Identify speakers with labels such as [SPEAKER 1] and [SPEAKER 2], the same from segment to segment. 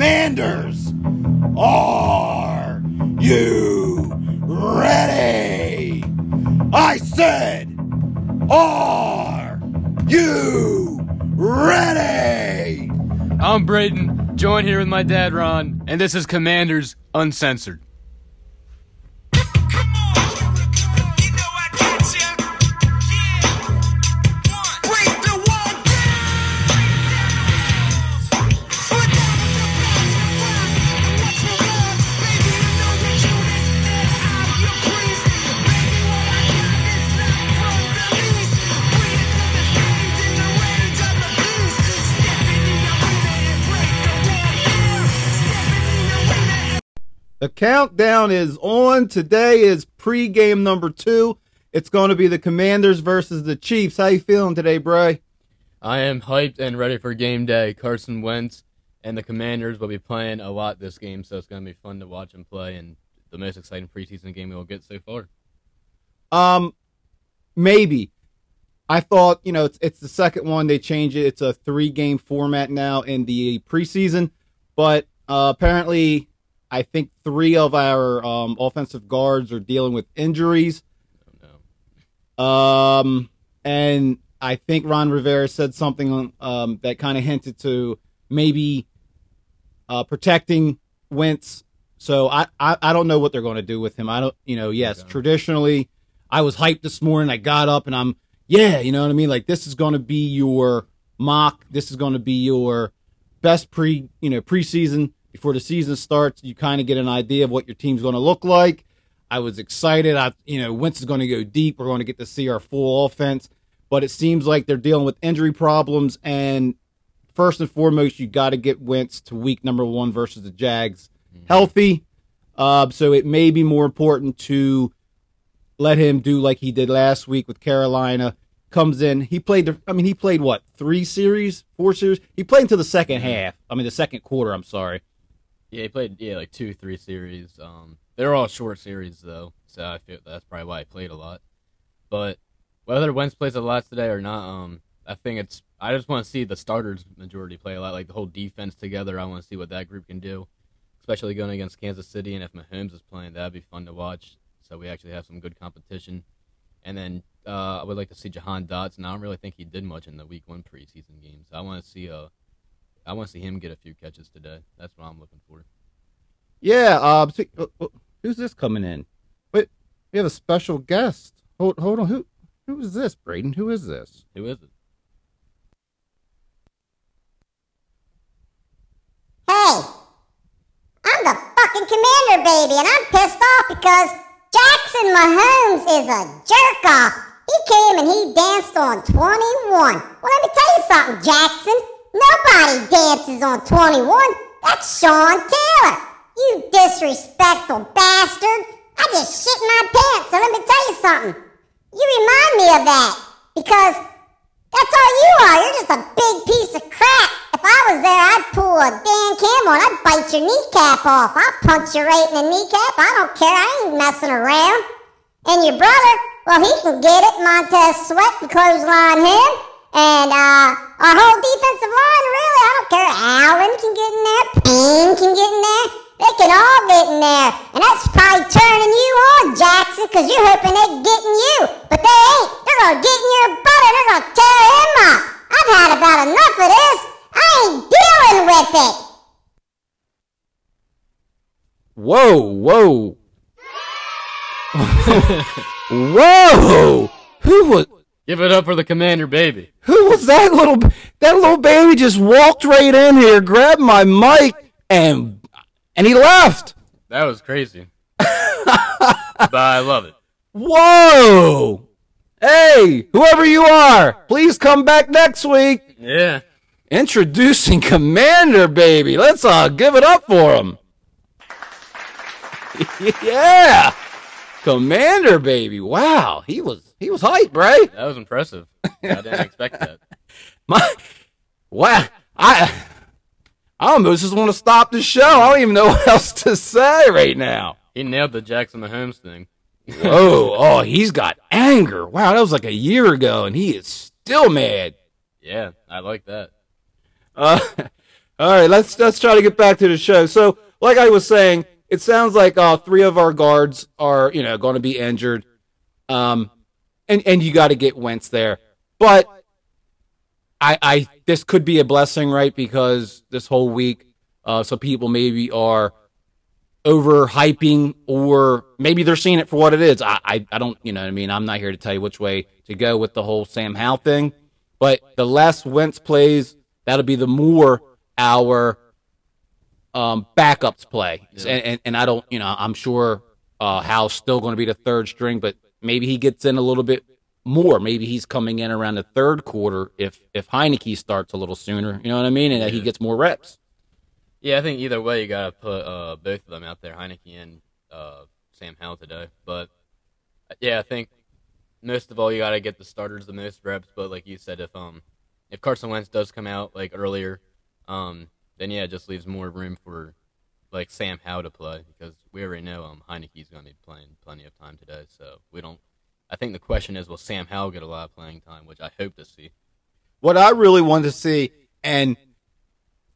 [SPEAKER 1] Commanders, are you ready? I said, are you ready?
[SPEAKER 2] I'm Braden, joined here with my dad Ron, and this is Commanders Uncensored.
[SPEAKER 3] Countdown is on. Today is pregame number two. It's going to be the Commanders versus the Chiefs. How you feeling today, Bray?
[SPEAKER 2] I am hyped and ready for game day. Carson Wentz and the Commanders will be playing a lot this game, so it's going to be fun to watch them play and the most exciting preseason game we'll get so far.
[SPEAKER 3] Um, maybe. I thought, you know, it's, it's the second one. They changed it. It's a three game format now in the preseason, but uh, apparently I think three of our um, offensive guards are dealing with injuries.
[SPEAKER 2] Oh, no.
[SPEAKER 3] Um, and I think Ron Rivera said something um, that kind of hinted to maybe uh, protecting Wentz. So I, I, I don't know what they're going to do with him. I don't, you know, yes,
[SPEAKER 2] Okay.
[SPEAKER 3] traditionally, I was hyped this morning. I got up and I'm, yeah, you know what I mean? Like, this is going to be your mock. This is going to be your best pre, you know, preseason before the season starts. You kind of get an idea of what your team's going to look like. I was excited. I, you know, Wentz is going to go deep. We're going to get to see our full offense, but it seems like they're dealing with injury problems. And first and foremost, you got to get Wentz to week number one versus the Jags healthy. Uh, so it may be more important to let him do like he did last week with Carolina. Comes in, he played. The, I mean, he played what three series, four series. He played until the second half. I mean, the second quarter. I'm sorry.
[SPEAKER 2] Yeah, he played yeah like two, three series. Um, they're all short series though, so I feel that's probably why he played a lot. But whether Wentz plays a lot today or not, um, I think it's I just want to see the starters majority play a lot, like the whole defense together. I want to see what that group can do, especially going against Kansas City, and if Mahomes is playing, that'd be fun to watch. So we actually have some good competition. And then uh, I would like to see Jahan Dotson. I don't really think he did much in the Week One preseason games. I want to see uh, I want to see him get a few catches today. That's what I'm looking for.
[SPEAKER 3] Yeah. Uh, see- uh, uh, who's this coming in? Wait, we have a special guest. Hold, hold on. Who, who is this, Braden? Who is this?
[SPEAKER 2] Who is it?
[SPEAKER 4] Hey, I'm the fucking commander, baby, and I'm pissed off because Jackson Mahomes is a jerk off. He came and he danced on 21. Well, let me tell you something, Jackson. Nobody dances on 21. That's Sean Taylor. You disrespectful bastard. I just shit my pants, and let me tell you something. You remind me of that because that's all you are. You're just a big piece of crap. If I was there, I'd pull a Dan Campbell and I'd bite your kneecap off. I'll punch you right in the kneecap. I don't care. I ain't messing around. And your brother, well, he can get it. Montez Sweat can clothesline him. And uh, our whole defensive line, really, I don't care. Allen can get in there. Payne can get in there. They can all get in there. And that's probably turning you on, Jackson, because you're hoping they're getting you. But they ain't. They're going to get in your butt and they're going to tear him up. I've had about enough of this. I ain't dealing with it.
[SPEAKER 3] Whoa, whoa. whoa! Who was
[SPEAKER 2] Give it up for the commander, baby.
[SPEAKER 3] who was that little that little baby just walked right in here, grabbed my mic and and he left.
[SPEAKER 2] That was crazy. but I love it.
[SPEAKER 3] Whoa! Hey, whoever you are, please come back next week.
[SPEAKER 2] Yeah.
[SPEAKER 3] Introducing Commander Baby. Let's uh give it up for him. yeah. Commander Baby. Wow, he was he was hype, right?
[SPEAKER 2] That was impressive. I didn't expect that.
[SPEAKER 3] My wow, I I almost just want to stop the show. I don't even know what else to say right now.
[SPEAKER 2] He nailed the Jackson Mahomes thing.
[SPEAKER 3] Whoa, oh, he's got anger. Wow, that was like a year ago, and he is still mad.
[SPEAKER 2] Yeah, I like that.
[SPEAKER 3] Uh, All right, let's let's try to get back to the show. So, like I was saying, it sounds like uh, three of our guards are you know going to be injured, um, and and you got to get Wentz there. But I I this could be a blessing, right? Because this whole week, uh, some people maybe are overhyping or maybe they're seeing it for what it is. I, I, I don't, you know what I mean? I'm not here to tell you which way to go with the whole Sam Howell thing, but the less Wentz plays, that'll be the more our um, backups play.
[SPEAKER 2] Yeah.
[SPEAKER 3] And, and, and I don't, you know, I'm sure uh, Howell's still going to be the third string, but maybe he gets in a little bit more. Maybe he's coming in around the third quarter if if Heinicke starts a little sooner. You know what I mean? And that he gets more reps.
[SPEAKER 2] Yeah, I think either way you gotta put uh, both of them out there, Heinicke and uh, Sam Howell today. But yeah, I think most of all you gotta get the starters the most reps. But like you said, if um if Carson Wentz does come out like earlier, um then yeah, it just leaves more room for like Sam Howell to play because we already know um Heinicke's gonna be playing plenty of time today. So we don't. I think the question is, will Sam Howell get a lot of playing time, which I hope to see.
[SPEAKER 3] What I really want to see, and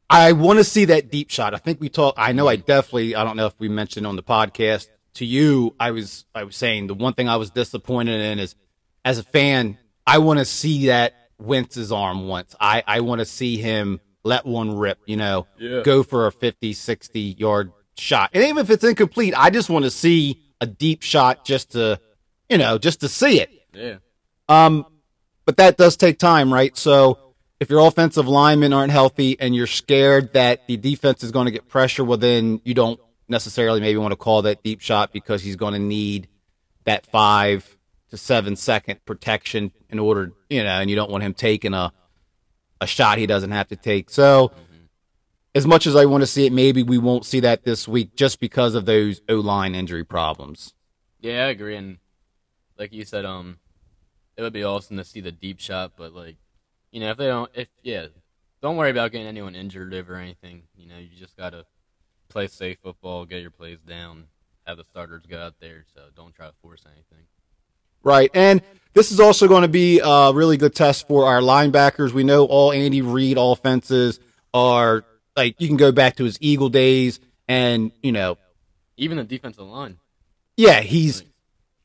[SPEAKER 3] I want to see that deep shot. I think we talked. I know I definitely. I don't know if we mentioned on the podcast to you. I was. I was saying the one thing I was disappointed in is, as a fan, I want to see that Wentz's arm once. I I want to see him let one rip. You know,
[SPEAKER 2] Yeah.
[SPEAKER 3] go for a 50, 60 yard shot, and even if it's incomplete, I just want to see a deep shot just to, you know, just to see it.
[SPEAKER 2] Yeah.
[SPEAKER 3] Um, but that does take time, right? So if your offensive linemen aren't healthy and you're scared that the defense is going to get pressure, well, then you don't necessarily maybe want to call that deep shot because he's going to need that five to seven second protection in order, you know, and you don't want him taking a a shot he doesn't have to take. So as much as I want to see it, maybe we won't see that this week just because of those O line injury problems.
[SPEAKER 2] Yeah, I agree. And like you said, um, it would be awesome to see the deep shot, but like, you know, if they don't, if yeah, don't worry about getting anyone injured over anything. You know, you just gotta play safe football, get your plays down, have the starters go out there. So don't try to force anything.
[SPEAKER 3] Right. And this is also going to be a really good test for our linebackers. We know all Andy Reid offenses are like you can go back to his Eagle days and, you know,
[SPEAKER 2] Even the defensive line.
[SPEAKER 3] yeah, he's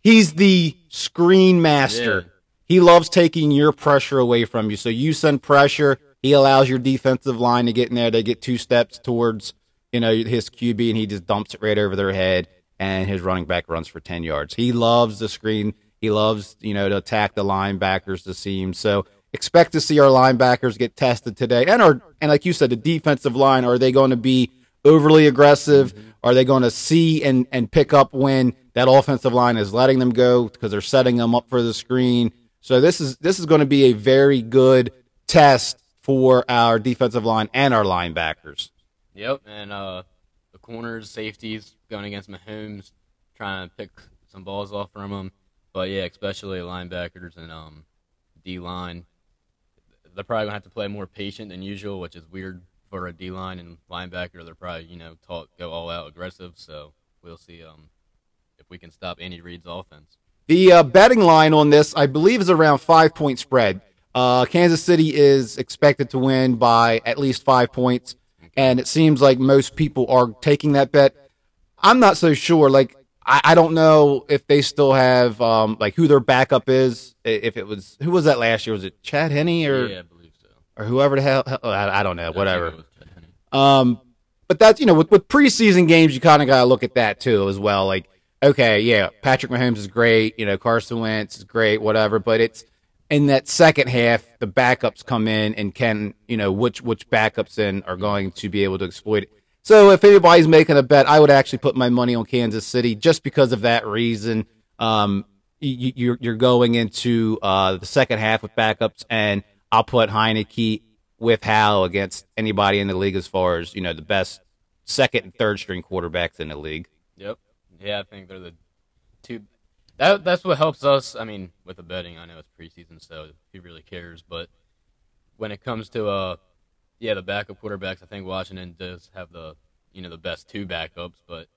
[SPEAKER 3] he's the screen master.
[SPEAKER 2] Yeah.
[SPEAKER 3] He loves taking your pressure away from you. So you send pressure, he allows your defensive line to get in there. They get two steps towards, you know, his QB and he just dumps it right over their head and his running back runs for 10 yards. He loves the screen. He loves, you know, to attack the linebackers, the seam. So expect to see our linebackers get tested today. And our and like you said, the defensive line, are they going to be overly aggressive? Are they going to see and, and pick up when that offensive line is letting them go because they're setting them up for the screen? So this is this is going to be a very good test for our defensive line and our linebackers.
[SPEAKER 2] Yep, and uh, the corners, safeties going against Mahomes, trying to pick some balls off from him. But yeah, especially linebackers and um, D line, they're probably gonna have to play more patient than usual, which is weird for a D line and linebacker. They're probably you know taught go all out aggressive. So we'll see um, if we can stop Andy Reid's offense.
[SPEAKER 3] The uh, betting line on this, I believe, is around five point spread. Uh, Kansas City is expected to win by at least five points, and it seems like most people are taking that bet. I'm not so sure. Like, I, I don't know if they still have um, like who their backup is. If it was who was that last year? Was it Chad Henne or
[SPEAKER 2] yeah, I believe so.
[SPEAKER 3] or whoever the hell? hell- I, I don't know. Whatever.
[SPEAKER 2] it was Chet Henne.
[SPEAKER 3] Um, but that's you know with with preseason games, you kind of got to look at that too as well. Like, okay, yeah, Patrick Mahomes is great. You know, Carson Wentz is great, whatever. But it's in that second half, the backups come in and can you know which which backups in are going to be able to exploit it. So if anybody's making a bet, I would actually put my money on Kansas City just because of that reason. Um, you, you're you're going into uh, the second half with backups, and I'll put Heinicke with Howell against anybody in the league as far as you know the best second and third string quarterbacks in the league.
[SPEAKER 2] Yep. Yeah, I think they're the two. That that's what helps us. I mean, with the betting, I know it's preseason, so who really cares? But when it comes to uh, yeah, the backup quarterbacks, I think Washington does have the you know the best two backups. But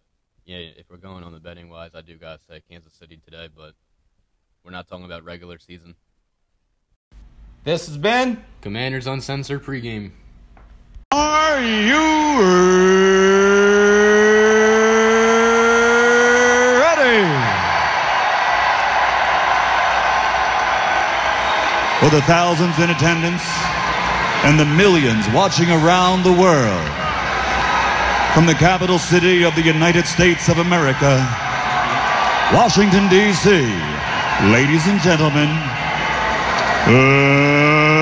[SPEAKER 2] yeah, if we're going on the betting wise, I do gotta say Kansas City today. But we're not talking about regular season.
[SPEAKER 3] This has been
[SPEAKER 2] Commanders Uncensored pregame.
[SPEAKER 1] Are you ready? For the thousands in attendance and the millions watching around the world, from the capital city of the United States of America, Washington, D.C., ladies and gentlemen, uh,